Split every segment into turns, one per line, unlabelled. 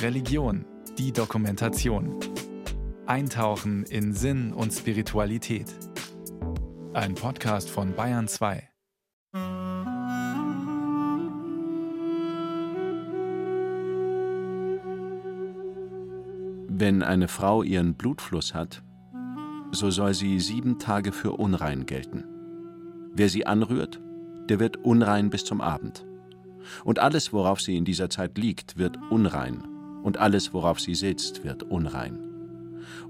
Religion, die Dokumentation. Eintauchen in Sinn und Spiritualität. Ein Podcast von Bayern 2.
Wenn eine Frau ihren Blutfluss hat, so soll sie sieben Tage für unrein gelten. Wer sie anrührt, der wird unrein bis zum Abend. Und alles, worauf sie in dieser Zeit liegt, wird unrein, und alles, worauf sie sitzt, wird unrein.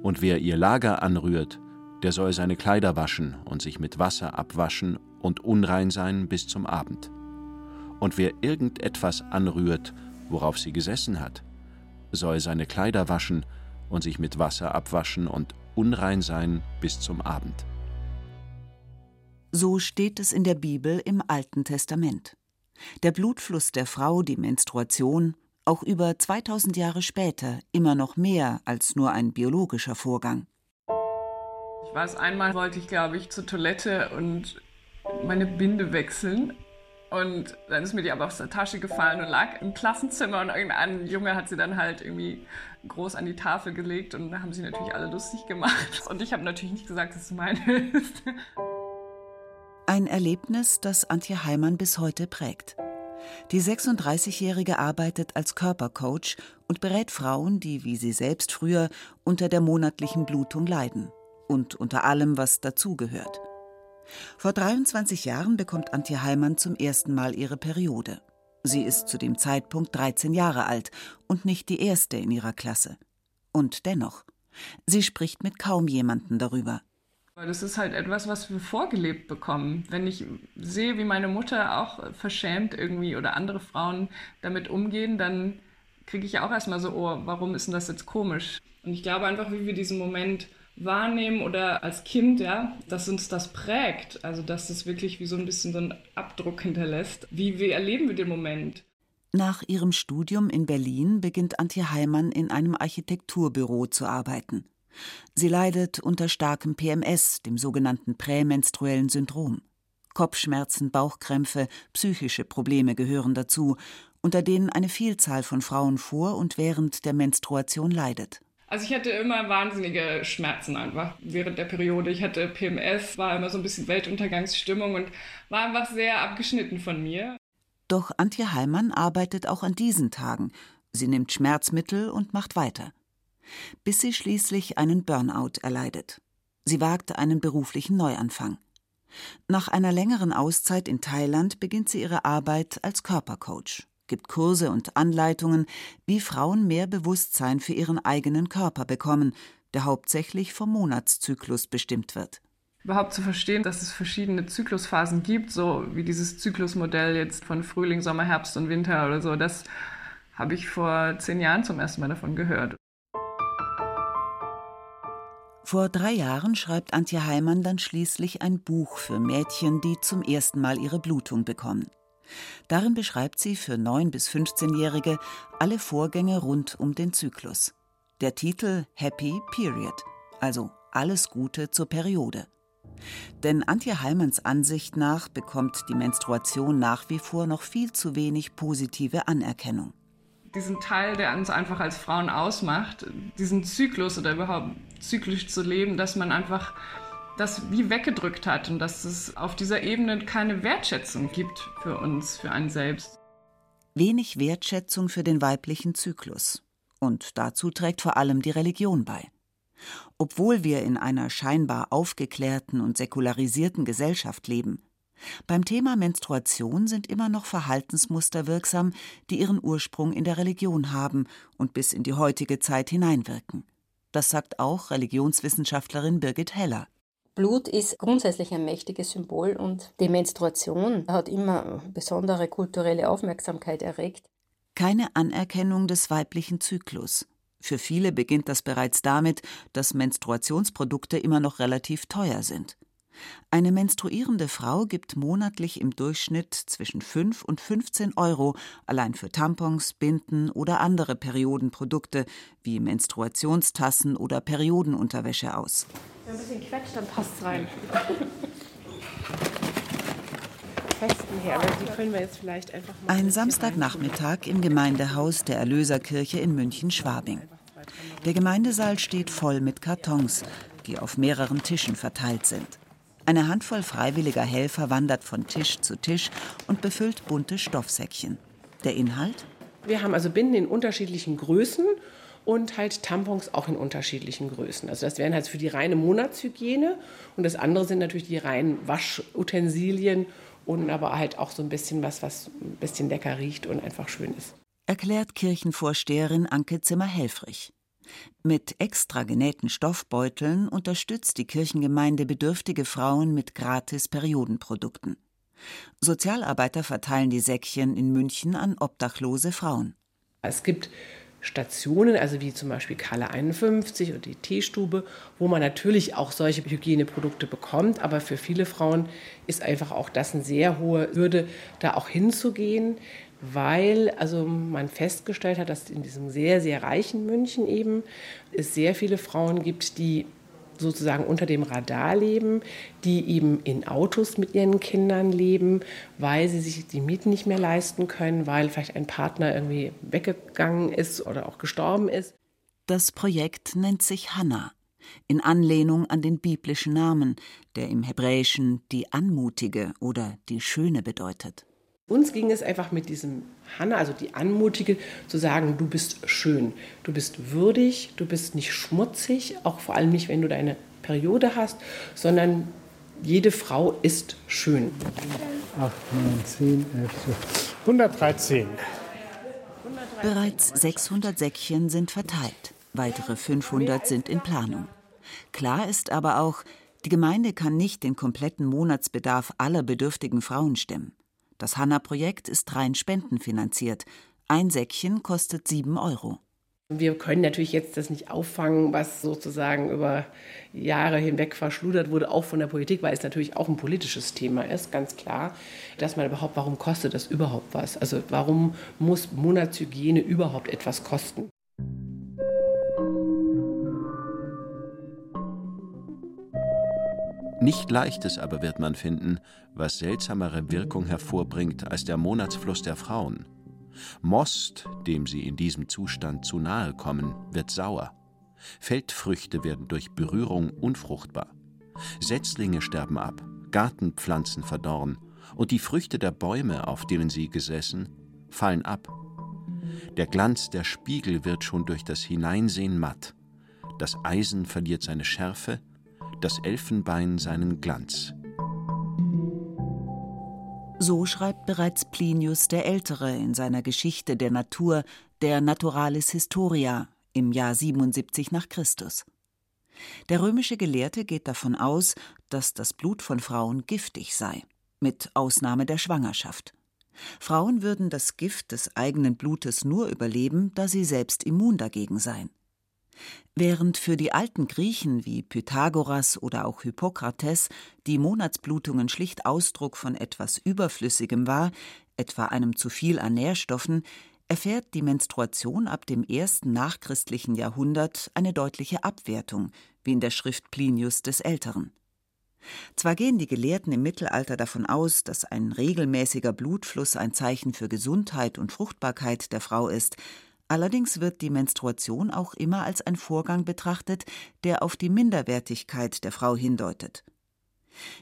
Und wer ihr Lager anrührt, der soll seine Kleider waschen und sich mit Wasser abwaschen und unrein sein bis zum Abend. Und wer irgendetwas anrührt, worauf sie gesessen hat, soll seine Kleider waschen und sich mit Wasser abwaschen und unrein sein bis zum Abend.
So steht es in der Bibel im Alten Testament. Der Blutfluss der Frau, die Menstruation, auch über 2000 Jahre später immer noch mehr als nur ein biologischer Vorgang.
Ich weiß, einmal wollte ich, glaube ich, zur Toilette und meine Binde wechseln. Und dann ist mir die aber aus der Tasche gefallen und lag im Klassenzimmer und irgendein Junge hat sie dann halt irgendwie groß an die Tafel gelegt und da haben sie natürlich alle lustig gemacht. Und ich habe natürlich nicht gesagt, dass es meine ist.
Ein Erlebnis, das Antje Heimann bis heute prägt. Die 36-Jährige arbeitet als Körpercoach und berät Frauen, die, wie sie selbst früher, unter der monatlichen Blutung leiden und unter allem, was dazugehört. Vor 23 Jahren bekommt Antje Heimann zum ersten Mal ihre Periode. Sie ist zu dem Zeitpunkt 13 Jahre alt und nicht die erste in ihrer Klasse. Und dennoch, sie spricht mit kaum jemandem darüber.
Das ist halt etwas, was wir vorgelebt bekommen. Wenn ich sehe, wie meine Mutter auch verschämt irgendwie oder andere Frauen damit umgehen, dann kriege ich auch erstmal so, oh, warum ist denn das jetzt komisch? Und ich glaube einfach, wie wir diesen Moment wahrnehmen oder als Kind, ja, dass uns das prägt. Also, dass es wirklich wie so ein bisschen so einen Abdruck hinterlässt. Wie, wie erleben wir den Moment?
Nach ihrem Studium in Berlin beginnt Antje Heimann in einem Architekturbüro zu arbeiten. Sie leidet unter starkem PMS, dem sogenannten prämenstruellen Syndrom. Kopfschmerzen, Bauchkrämpfe, psychische Probleme gehören dazu, unter denen eine Vielzahl von Frauen vor und während der Menstruation leidet.
Also ich hatte immer wahnsinnige Schmerzen einfach während der Periode. Ich hatte PMS, war immer so ein bisschen Weltuntergangsstimmung und war einfach sehr abgeschnitten von mir.
Doch Antje Heimann arbeitet auch an diesen Tagen. Sie nimmt Schmerzmittel und macht weiter bis sie schließlich einen Burnout erleidet. Sie wagte einen beruflichen Neuanfang. Nach einer längeren Auszeit in Thailand beginnt sie ihre Arbeit als Körpercoach, gibt Kurse und Anleitungen, wie Frauen mehr Bewusstsein für ihren eigenen Körper bekommen, der hauptsächlich vom Monatszyklus bestimmt wird.
Überhaupt zu verstehen, dass es verschiedene Zyklusphasen gibt, so wie dieses Zyklusmodell jetzt von Frühling, Sommer, Herbst und Winter oder so, das habe ich vor zehn Jahren zum ersten Mal davon gehört.
Vor drei Jahren schreibt Antje Heimann dann schließlich ein Buch für Mädchen, die zum ersten Mal ihre Blutung bekommen. Darin beschreibt sie für 9- bis 15-Jährige alle Vorgänge rund um den Zyklus. Der Titel Happy Period, also alles Gute zur Periode. Denn Antje Heimanns Ansicht nach bekommt die Menstruation nach wie vor noch viel zu wenig positive Anerkennung
diesen Teil, der uns einfach als Frauen ausmacht, diesen Zyklus oder überhaupt zyklisch zu leben, dass man einfach das wie weggedrückt hat und dass es auf dieser Ebene keine Wertschätzung gibt für uns, für einen selbst.
Wenig Wertschätzung für den weiblichen Zyklus. Und dazu trägt vor allem die Religion bei. Obwohl wir in einer scheinbar aufgeklärten und säkularisierten Gesellschaft leben, beim Thema Menstruation sind immer noch Verhaltensmuster wirksam, die ihren Ursprung in der Religion haben und bis in die heutige Zeit hineinwirken. Das sagt auch Religionswissenschaftlerin Birgit Heller.
Blut ist grundsätzlich ein mächtiges Symbol und die Menstruation hat immer besondere kulturelle Aufmerksamkeit erregt.
Keine Anerkennung des weiblichen Zyklus. Für viele beginnt das bereits damit, dass Menstruationsprodukte immer noch relativ teuer sind. Eine menstruierende Frau gibt monatlich im Durchschnitt zwischen 5 und 15 Euro allein für Tampons, Binden oder andere Periodenprodukte wie Menstruationstassen oder Periodenunterwäsche aus.
Wenn ein bisschen quetscht, dann passt es rein.
festen her, aber die können wir jetzt vielleicht einfach mal.
Ein Samstagnachmittag im Gemeindehaus der Erlöserkirche in München-Schwabing. Der Gemeindesaal steht voll mit Kartons, die auf mehreren Tischen verteilt sind. Eine Handvoll freiwilliger Helfer wandert von Tisch zu Tisch und befüllt bunte Stoffsäckchen. Der Inhalt?
Wir haben also Binden in unterschiedlichen Größen und halt Tampons auch in unterschiedlichen Größen. Also das wären halt für die reine Monatshygiene und das andere sind natürlich die reinen Waschutensilien und aber halt auch so ein bisschen was, was ein bisschen lecker riecht und einfach schön ist.
Erklärt Kirchenvorsteherin Anke Zimmer-Helfrich. Mit extra genähten Stoffbeuteln unterstützt die Kirchengemeinde bedürftige Frauen mit gratis Periodenprodukten. Sozialarbeiter verteilen die Säckchen in München an obdachlose Frauen.
Es gibt Stationen, also wie zum Beispiel Kalle 51 oder die Teestube, wo man natürlich auch solche Hygieneprodukte bekommt. Aber für viele Frauen ist einfach auch das eine sehr hohe Hürde, da auch hinzugehen, weil also man festgestellt hat, dass in diesem sehr, sehr reichen München eben es sehr viele Frauen gibt, die sozusagen unter dem Radar leben, die eben in Autos mit ihren Kindern leben, weil sie sich die Mieten nicht mehr leisten können, weil vielleicht ein Partner irgendwie weggegangen ist oder auch gestorben ist.
Das Projekt nennt sich Hannah, in Anlehnung an den biblischen Namen, der im Hebräischen die Anmutige oder die Schöne bedeutet.
Uns ging es einfach mit diesem Hanna, also die Anmutige, zu sagen, du bist schön, du bist würdig, du bist nicht schmutzig, auch vor allem nicht, wenn du deine Periode hast, sondern jede Frau ist schön.
8, 9, 10, 11, 12. 113.
Bereits 600 Säckchen sind verteilt. Weitere 500 sind in Planung. Klar ist aber auch, die Gemeinde kann nicht den kompletten Monatsbedarf aller bedürftigen Frauen stemmen. Das Hanna-Projekt ist rein spendenfinanziert. Ein Säckchen kostet 7 Euro.
Wir können natürlich jetzt das nicht auffangen, was sozusagen über Jahre hinweg verschludert wurde, auch von der Politik, weil es natürlich auch ein politisches Thema ist, ganz klar, dass man überhaupt, warum kostet das überhaupt was? Also warum muss Monatshygiene überhaupt etwas kosten?
Nicht leichtes aber wird man finden, was seltsamere Wirkung hervorbringt als der Monatsfluss der Frauen. Most, dem sie in diesem Zustand zu nahe kommen, wird sauer. Feldfrüchte werden durch Berührung unfruchtbar. Setzlinge sterben ab, Gartenpflanzen verdorren und die Früchte der Bäume, auf denen sie gesessen, fallen ab. Der Glanz der Spiegel wird schon durch das Hineinsehen matt. Das Eisen verliert seine Schärfe, das Elfenbein seinen Glanz.
So schreibt bereits Plinius der Ältere in seiner Geschichte der Natur, der Naturalis Historia, im Jahr 77 nach Christus. Der römische Gelehrte geht davon aus, dass das Blut von Frauen giftig sei, mit Ausnahme der Schwangerschaft. Frauen würden das Gift des eigenen Blutes nur überleben, da sie selbst immun dagegen seien. Während für die alten Griechen wie Pythagoras oder auch Hippokrates die Monatsblutungen schlicht Ausdruck von etwas Überflüssigem war, etwa einem zu viel an Nährstoffen, erfährt die Menstruation ab dem ersten nachchristlichen Jahrhundert eine deutliche Abwertung, wie in der Schrift Plinius des Älteren. Zwar gehen die Gelehrten im Mittelalter davon aus, dass ein regelmäßiger Blutfluss ein Zeichen für Gesundheit und Fruchtbarkeit der Frau ist, Allerdings wird die Menstruation auch immer als ein Vorgang betrachtet, der auf die Minderwertigkeit der Frau hindeutet.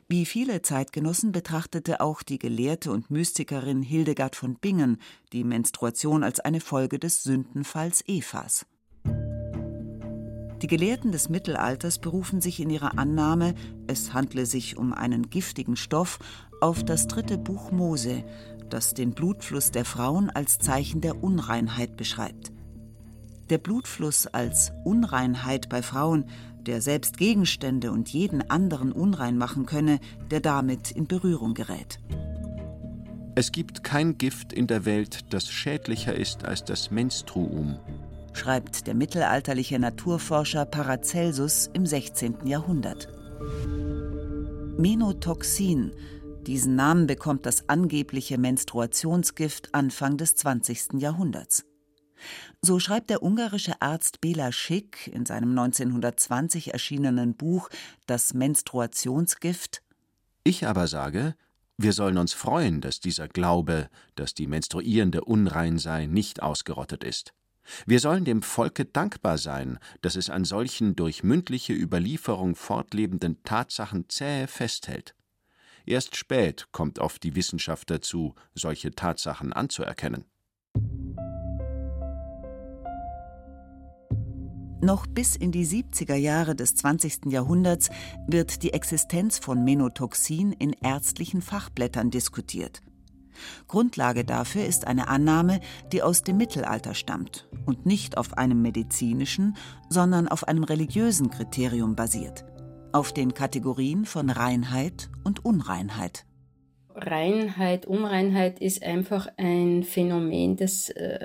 Wie viele Zeitgenossen betrachtete auch die Gelehrte und Mystikerin Hildegard von Bingen die Menstruation als eine Folge des Sündenfalls Evas. Die Gelehrten des Mittelalters berufen sich in ihrer Annahme, es handle sich um einen giftigen Stoff, auf das dritte Buch Mose, das den Blutfluss der Frauen als Zeichen der Unreinheit beschreibt. Der Blutfluss als Unreinheit bei Frauen, der selbst Gegenstände und jeden anderen unrein machen könne, der damit in Berührung gerät.
Es gibt kein Gift in der Welt, das schädlicher ist als das Menstruum,
schreibt der mittelalterliche Naturforscher Paracelsus im 16. Jahrhundert. Menotoxin, diesen Namen bekommt das angebliche Menstruationsgift Anfang des 20. Jahrhunderts. So schreibt der ungarische Arzt Bela Schick in seinem 1920 erschienenen Buch Das Menstruationsgift
Ich aber sage, Wir sollen uns freuen, dass dieser Glaube, dass die Menstruierende unrein sei, nicht ausgerottet ist. Wir sollen dem Volke dankbar sein, dass es an solchen durch mündliche Überlieferung fortlebenden Tatsachen zäh festhält. Erst spät kommt oft die Wissenschaft dazu, solche Tatsachen anzuerkennen.
Noch bis in die 70er Jahre des 20. Jahrhunderts wird die Existenz von Menotoxin in ärztlichen Fachblättern diskutiert. Grundlage dafür ist eine Annahme, die aus dem Mittelalter stammt und nicht auf einem medizinischen, sondern auf einem religiösen Kriterium basiert, auf den Kategorien von Reinheit und Unreinheit.
Reinheit, Unreinheit ist einfach ein Phänomen, das äh,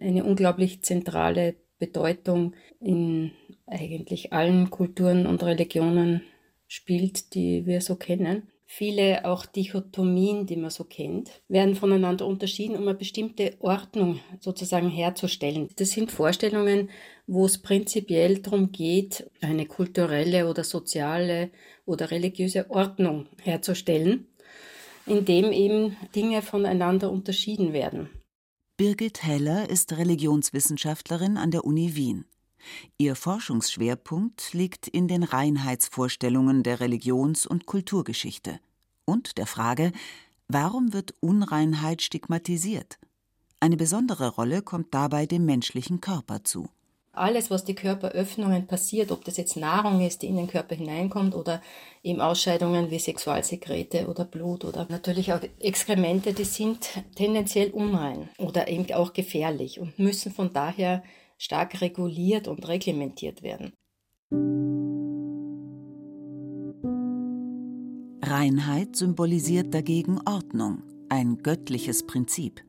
eine unglaublich zentrale Bedeutung in eigentlich allen Kulturen und Religionen spielt, die wir so kennen. Viele auch Dichotomien, die man so kennt, werden voneinander unterschieden, um eine bestimmte Ordnung sozusagen herzustellen. Das sind Vorstellungen, wo es prinzipiell darum geht, eine kulturelle oder soziale oder religiöse Ordnung herzustellen, indem eben Dinge voneinander unterschieden werden.
Birgit Heller ist Religionswissenschaftlerin an der Uni Wien. Ihr Forschungsschwerpunkt liegt in den Reinheitsvorstellungen der Religions- und Kulturgeschichte und der Frage, warum wird Unreinheit stigmatisiert? Eine besondere Rolle kommt dabei dem menschlichen Körper zu.
Alles, was die Körperöffnungen passiert, ob das jetzt Nahrung ist, die in den Körper hineinkommt oder eben Ausscheidungen wie Sexualsekrete oder Blut oder natürlich auch Exkremente, die sind tendenziell unrein oder eben auch gefährlich und müssen von daher stark reguliert und reglementiert werden.
Reinheit symbolisiert dagegen Ordnung, ein göttliches Prinzip.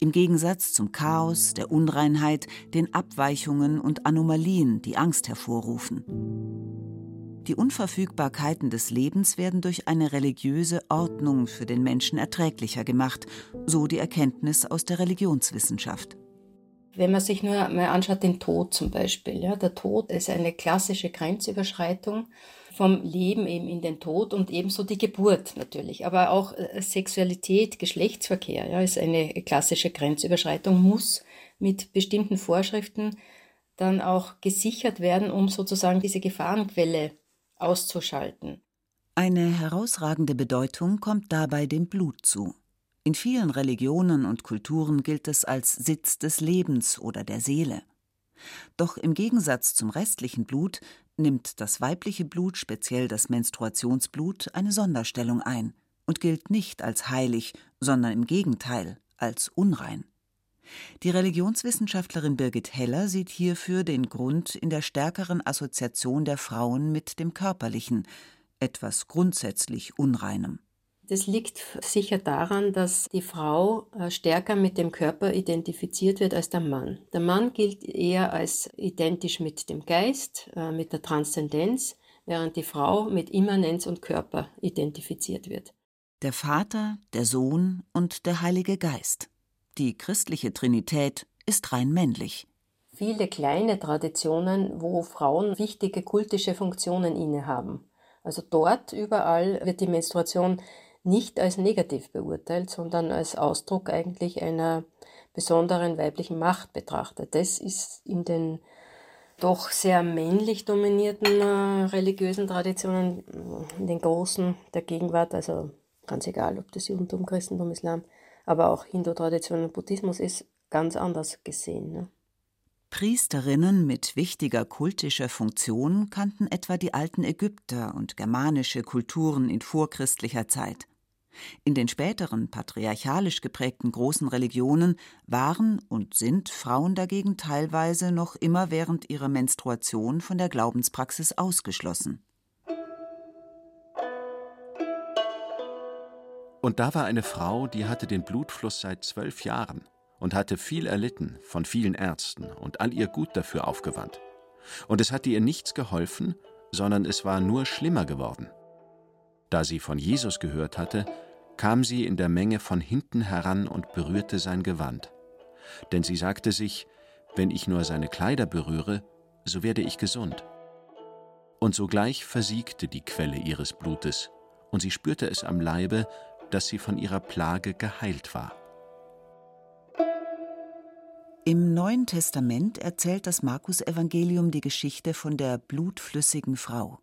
Im Gegensatz zum Chaos, der Unreinheit, den Abweichungen und Anomalien, die Angst hervorrufen. Die Unverfügbarkeiten des Lebens werden durch eine religiöse Ordnung für den Menschen erträglicher gemacht, so die Erkenntnis aus der Religionswissenschaft.
Wenn man sich nur mal anschaut, den Tod zum Beispiel. Ja, der Tod ist eine klassische Grenzüberschreitung vom Leben eben in den Tod und ebenso die Geburt natürlich. Aber auch äh, Sexualität, Geschlechtsverkehr ja, ist eine klassische Grenzüberschreitung, muss mit bestimmten Vorschriften dann auch gesichert werden, um sozusagen diese Gefahrenquelle auszuschalten.
Eine herausragende Bedeutung kommt dabei dem Blut zu. In vielen Religionen und Kulturen gilt es als Sitz des Lebens oder der Seele. Doch im Gegensatz zum restlichen Blut nimmt das weibliche Blut, speziell das Menstruationsblut, eine Sonderstellung ein und gilt nicht als heilig, sondern im Gegenteil als unrein. Die Religionswissenschaftlerin Birgit Heller sieht hierfür den Grund in der stärkeren Assoziation der Frauen mit dem Körperlichen, etwas grundsätzlich Unreinem.
Das liegt sicher daran, dass die Frau äh, stärker mit dem Körper identifiziert wird als der Mann. Der Mann gilt eher als identisch mit dem Geist, äh, mit der Transzendenz, während die Frau mit Immanenz und Körper identifiziert wird.
Der Vater, der Sohn und der Heilige Geist. Die christliche Trinität ist rein männlich.
Viele kleine Traditionen, wo Frauen wichtige kultische Funktionen innehaben. Also dort überall wird die Menstruation nicht als negativ beurteilt, sondern als Ausdruck eigentlich einer besonderen weiblichen Macht betrachtet. Das ist in den doch sehr männlich dominierten äh, religiösen Traditionen, in den großen der Gegenwart, also ganz egal, ob das Judentum, Christentum, Islam, aber auch Hindu-Tradition und Buddhismus ist ganz anders gesehen. Ne?
Priesterinnen mit wichtiger kultischer Funktion kannten etwa die alten Ägypter und germanische Kulturen in vorchristlicher Zeit. In den späteren patriarchalisch geprägten großen Religionen waren und sind Frauen dagegen teilweise noch immer während ihrer Menstruation von der Glaubenspraxis ausgeschlossen.
Und da war eine Frau, die hatte den Blutfluss seit zwölf Jahren und hatte viel erlitten von vielen Ärzten und all ihr Gut dafür aufgewandt. Und es hatte ihr nichts geholfen, sondern es war nur schlimmer geworden. Da sie von Jesus gehört hatte, kam sie in der Menge von hinten heran und berührte sein Gewand. Denn sie sagte sich, wenn ich nur seine Kleider berühre, so werde ich gesund. Und sogleich versiegte die Quelle ihres Blutes, und sie spürte es am Leibe, dass sie von ihrer Plage geheilt war.
Im Neuen Testament erzählt das Markus-Evangelium die Geschichte von der blutflüssigen Frau.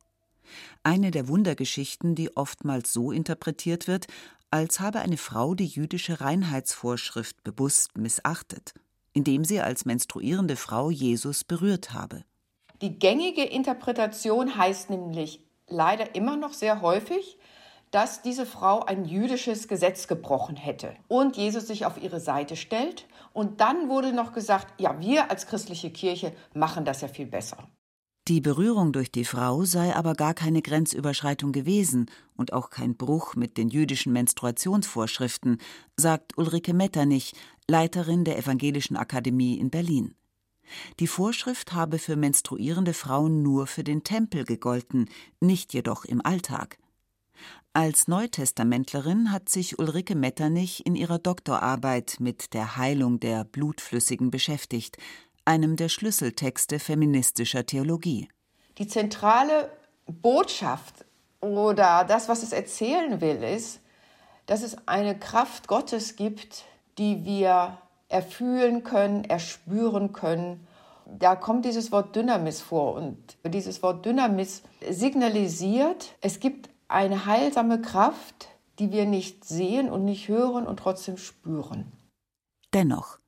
Eine der Wundergeschichten, die oftmals so interpretiert wird, als habe eine Frau die jüdische Reinheitsvorschrift bewusst missachtet, indem sie als menstruierende Frau Jesus berührt habe.
Die gängige Interpretation heißt nämlich leider immer noch sehr häufig, dass diese Frau ein jüdisches Gesetz gebrochen hätte und Jesus sich auf ihre Seite stellt. Und dann wurde noch gesagt, ja, wir als christliche Kirche machen das ja viel besser.
Die Berührung durch die Frau sei aber gar keine Grenzüberschreitung gewesen und auch kein Bruch mit den jüdischen Menstruationsvorschriften, sagt Ulrike Metternich, Leiterin der Evangelischen Akademie in Berlin. Die Vorschrift habe für menstruierende Frauen nur für den Tempel gegolten, nicht jedoch im Alltag. Als Neutestamentlerin hat sich Ulrike Metternich in ihrer Doktorarbeit mit der Heilung der Blutflüssigen beschäftigt, einem der Schlüsseltexte feministischer Theologie.
Die zentrale Botschaft oder das, was es erzählen will, ist, dass es eine Kraft Gottes gibt, die wir erfühlen können, erspüren können. Da kommt dieses Wort Dynamis vor und dieses Wort Dynamis signalisiert, es gibt eine heilsame Kraft, die wir nicht sehen und nicht hören und trotzdem spüren.
Dennoch,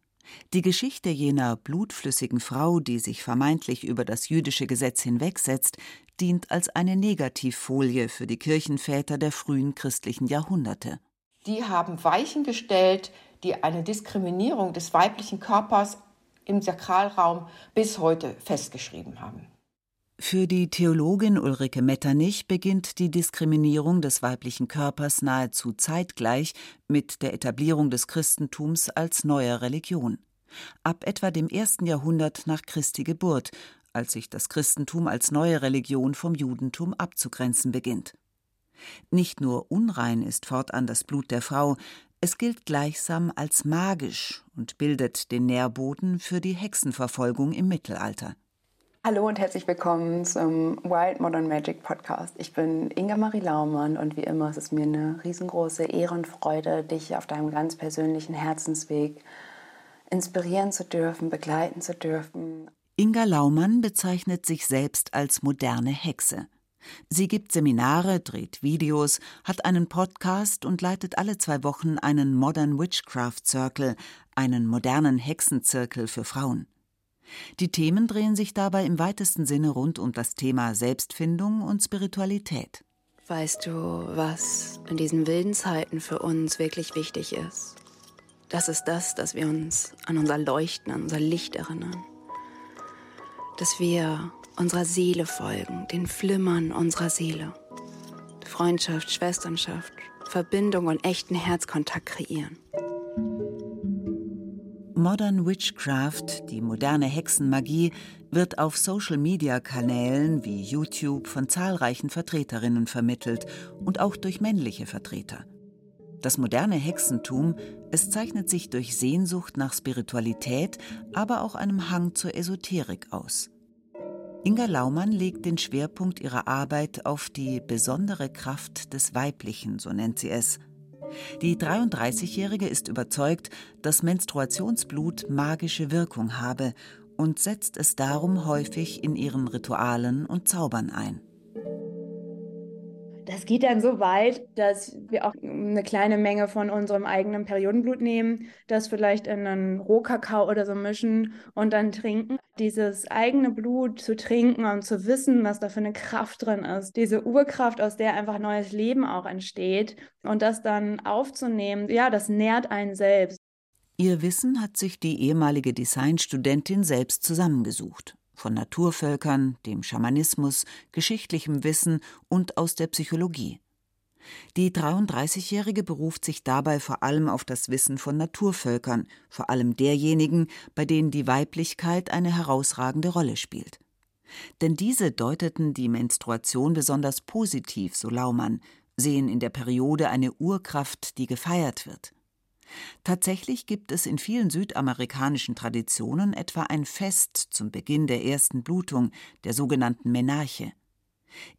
die Geschichte jener blutflüssigen Frau, die sich vermeintlich über das jüdische Gesetz hinwegsetzt, dient als eine Negativfolie für die Kirchenväter der frühen christlichen Jahrhunderte.
Die haben Weichen gestellt, die eine Diskriminierung des weiblichen Körpers im Sakralraum bis heute festgeschrieben haben.
Für die Theologin Ulrike Metternich beginnt die Diskriminierung des weiblichen Körpers nahezu zeitgleich mit der Etablierung des Christentums als neuer Religion. Ab etwa dem ersten Jahrhundert nach Christi Geburt, als sich das Christentum als neue Religion vom Judentum abzugrenzen beginnt. Nicht nur unrein ist fortan das Blut der Frau, es gilt gleichsam als magisch und bildet den Nährboden für die Hexenverfolgung im Mittelalter.
Hallo und herzlich willkommen zum Wild Modern Magic Podcast. Ich bin Inga Marie Laumann und wie immer ist es mir eine riesengroße Ehre und Freude, dich auf deinem ganz persönlichen Herzensweg inspirieren zu dürfen, begleiten zu dürfen.
Inga Laumann bezeichnet sich selbst als moderne Hexe. Sie gibt Seminare, dreht Videos, hat einen Podcast und leitet alle zwei Wochen einen Modern Witchcraft Circle, einen modernen Hexenzirkel für Frauen. Die Themen drehen sich dabei im weitesten Sinne rund um das Thema Selbstfindung und Spiritualität.
Weißt du, was in diesen wilden Zeiten für uns wirklich wichtig ist? Das ist das, dass wir uns an unser Leuchten, an unser Licht erinnern. Dass wir unserer Seele folgen, den Flimmern unserer Seele. Freundschaft, Schwesternschaft, Verbindung und echten Herzkontakt kreieren.
Modern Witchcraft, die moderne Hexenmagie, wird auf Social-Media-Kanälen wie YouTube von zahlreichen Vertreterinnen vermittelt und auch durch männliche Vertreter. Das moderne Hexentum, es zeichnet sich durch Sehnsucht nach Spiritualität, aber auch einem Hang zur Esoterik aus. Inga Laumann legt den Schwerpunkt ihrer Arbeit auf die besondere Kraft des Weiblichen, so nennt sie es, die 33-Jährige ist überzeugt, dass Menstruationsblut magische Wirkung habe und setzt es darum häufig in ihren Ritualen und Zaubern ein.
Das geht dann so weit, dass wir auch eine kleine Menge von unserem eigenen Periodenblut nehmen, das vielleicht in einen Rohkakao oder so mischen und dann trinken. Dieses eigene Blut zu trinken und zu wissen, was da für eine Kraft drin ist, diese Urkraft, aus der einfach neues Leben auch entsteht und das dann aufzunehmen, ja, das nährt einen selbst.
Ihr Wissen hat sich die ehemalige Designstudentin selbst zusammengesucht von Naturvölkern, dem Schamanismus, geschichtlichem Wissen und aus der Psychologie. Die 33-Jährige beruft sich dabei vor allem auf das Wissen von Naturvölkern, vor allem derjenigen, bei denen die Weiblichkeit eine herausragende Rolle spielt. Denn diese deuteten die Menstruation besonders positiv, so Laumann, sehen in der Periode eine Urkraft, die gefeiert wird. Tatsächlich gibt es in vielen südamerikanischen Traditionen etwa ein Fest zum Beginn der ersten Blutung, der sogenannten Menarche.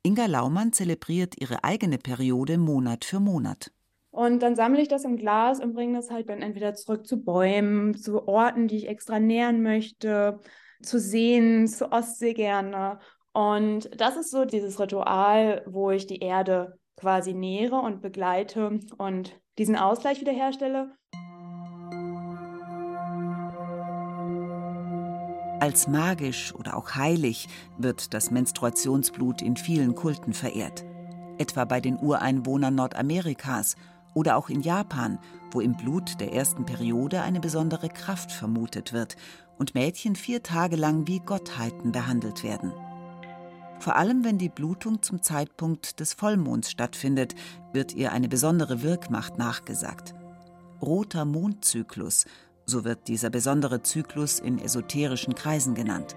Inga Laumann zelebriert ihre eigene Periode Monat für Monat.
Und dann sammle ich das im Glas und bringe das halt dann entweder zurück zu Bäumen, zu Orten, die ich extra nähern möchte, zu Seen, zu Ostsee gerne. Und das ist so dieses Ritual, wo ich die Erde quasi nähere und begleite und diesen Ausgleich wiederherstelle.
Als magisch oder auch heilig wird das Menstruationsblut in vielen Kulten verehrt. Etwa bei den Ureinwohnern Nordamerikas oder auch in Japan, wo im Blut der ersten Periode eine besondere Kraft vermutet wird und Mädchen vier Tage lang wie Gottheiten behandelt werden. Vor allem wenn die Blutung zum Zeitpunkt des Vollmonds stattfindet, wird ihr eine besondere Wirkmacht nachgesagt. Roter Mondzyklus, so wird dieser besondere Zyklus in esoterischen Kreisen genannt.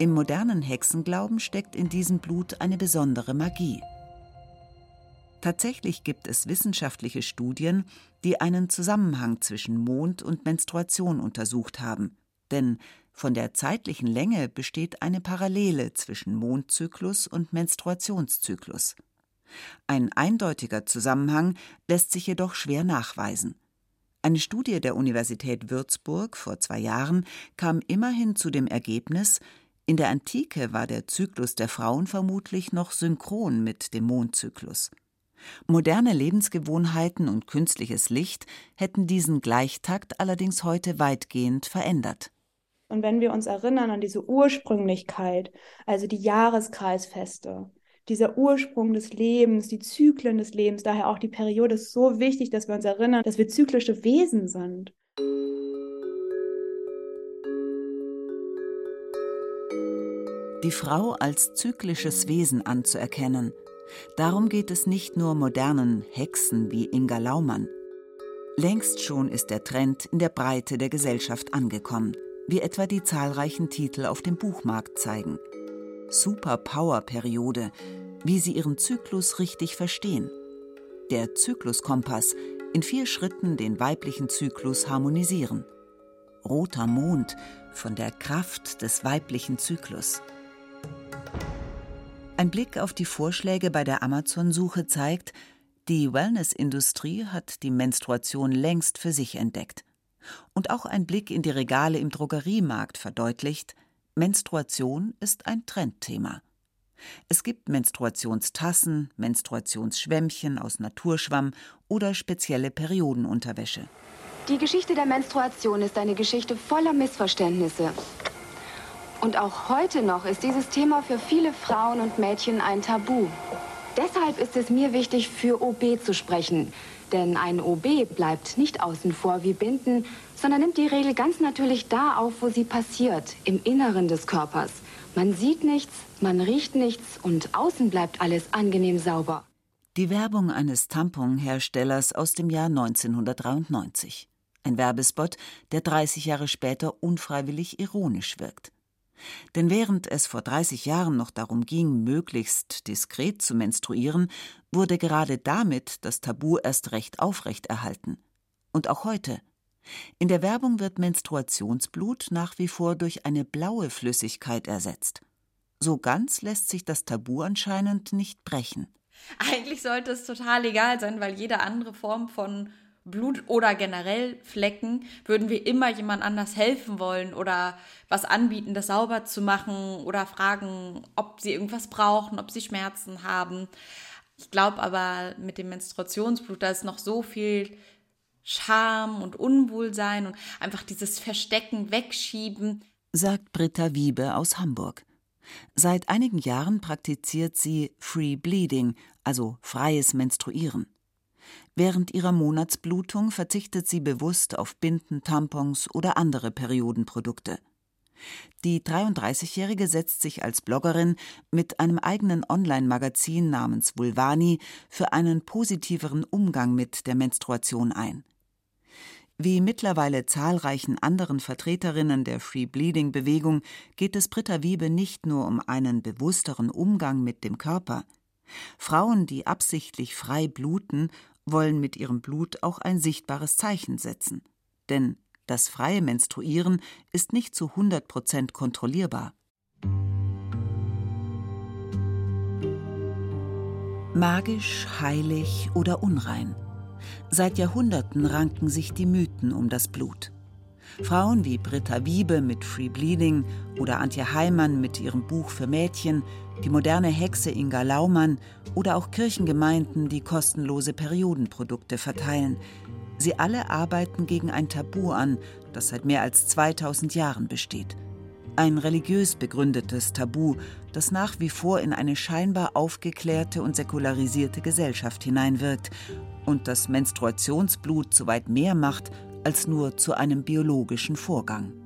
Im modernen Hexenglauben steckt in diesem Blut eine besondere Magie. Tatsächlich gibt es wissenschaftliche Studien, die einen Zusammenhang zwischen Mond und Menstruation untersucht haben. Denn von der zeitlichen Länge besteht eine Parallele zwischen Mondzyklus und Menstruationszyklus. Ein eindeutiger Zusammenhang lässt sich jedoch schwer nachweisen. Eine Studie der Universität Würzburg vor zwei Jahren kam immerhin zu dem Ergebnis, in der Antike war der Zyklus der Frauen vermutlich noch synchron mit dem Mondzyklus. Moderne Lebensgewohnheiten und künstliches Licht hätten diesen Gleichtakt allerdings heute weitgehend verändert.
Und wenn wir uns erinnern an diese Ursprünglichkeit, also die Jahreskreisfeste, dieser Ursprung des Lebens, die Zyklen des Lebens, daher auch die Periode ist so wichtig, dass wir uns erinnern, dass wir zyklische Wesen sind.
Die Frau als zyklisches Wesen anzuerkennen, Darum geht es nicht nur modernen Hexen wie Inga Laumann. Längst schon ist der Trend in der Breite der Gesellschaft angekommen, wie etwa die zahlreichen Titel auf dem Buchmarkt zeigen. Superpower-Periode, wie sie ihren Zyklus richtig verstehen. Der Zykluskompass, in vier Schritten den weiblichen Zyklus harmonisieren. Roter Mond von der Kraft des weiblichen Zyklus. Ein Blick auf die Vorschläge bei der Amazon-Suche zeigt, die Wellness-Industrie hat die Menstruation längst für sich entdeckt. Und auch ein Blick in die Regale im Drogeriemarkt verdeutlicht, Menstruation ist ein Trendthema. Es gibt Menstruationstassen, Menstruationsschwämmchen aus Naturschwamm oder spezielle Periodenunterwäsche.
Die Geschichte der Menstruation ist eine Geschichte voller Missverständnisse. Und auch heute noch ist dieses Thema für viele Frauen und Mädchen ein Tabu. Deshalb ist es mir wichtig, für OB zu sprechen. Denn ein OB bleibt nicht außen vor wie Binden, sondern nimmt die Regel ganz natürlich da auf, wo sie passiert, im Inneren des Körpers. Man sieht nichts, man riecht nichts und außen bleibt alles angenehm sauber.
Die Werbung eines Tamponherstellers aus dem Jahr 1993. Ein Werbespot, der 30 Jahre später unfreiwillig ironisch wirkt. Denn während es vor 30 Jahren noch darum ging, möglichst diskret zu menstruieren, wurde gerade damit das Tabu erst recht aufrechterhalten. Und auch heute. In der Werbung wird Menstruationsblut nach wie vor durch eine blaue Flüssigkeit ersetzt. So ganz lässt sich das Tabu anscheinend nicht brechen.
Eigentlich sollte es total egal sein, weil jede andere Form von Blut oder generell Flecken, würden wir immer jemand anders helfen wollen oder was anbieten, das sauber zu machen oder fragen, ob sie irgendwas brauchen, ob sie Schmerzen haben. Ich glaube aber mit dem Menstruationsblut, da ist noch so viel Scham und Unwohlsein und einfach dieses Verstecken, Wegschieben.
Sagt Britta Wiebe aus Hamburg. Seit einigen Jahren praktiziert sie Free Bleeding, also freies Menstruieren. Während ihrer Monatsblutung verzichtet sie bewusst auf Binden, Tampons oder andere Periodenprodukte. Die 33-Jährige setzt sich als Bloggerin mit einem eigenen Online-Magazin namens Vulvani für einen positiveren Umgang mit der Menstruation ein. Wie mittlerweile zahlreichen anderen Vertreterinnen der Free Bleeding Bewegung geht es Britta Wiebe nicht nur um einen bewussteren Umgang mit dem Körper. Frauen, die absichtlich frei bluten, wollen mit ihrem Blut auch ein sichtbares Zeichen setzen. Denn das freie Menstruieren ist nicht zu 100 Prozent kontrollierbar. Magisch, heilig oder unrein. Seit Jahrhunderten ranken sich die Mythen um das Blut. Frauen wie Britta Wiebe mit Free Bleeding oder Antje Heimann mit ihrem Buch für Mädchen, die moderne Hexe Inga Laumann oder auch Kirchengemeinden, die kostenlose Periodenprodukte verteilen. Sie alle arbeiten gegen ein Tabu an, das seit mehr als 2000 Jahren besteht. Ein religiös begründetes Tabu, das nach wie vor in eine scheinbar aufgeklärte und säkularisierte Gesellschaft hineinwirkt und das Menstruationsblut so weit mehr macht als nur zu einem biologischen Vorgang.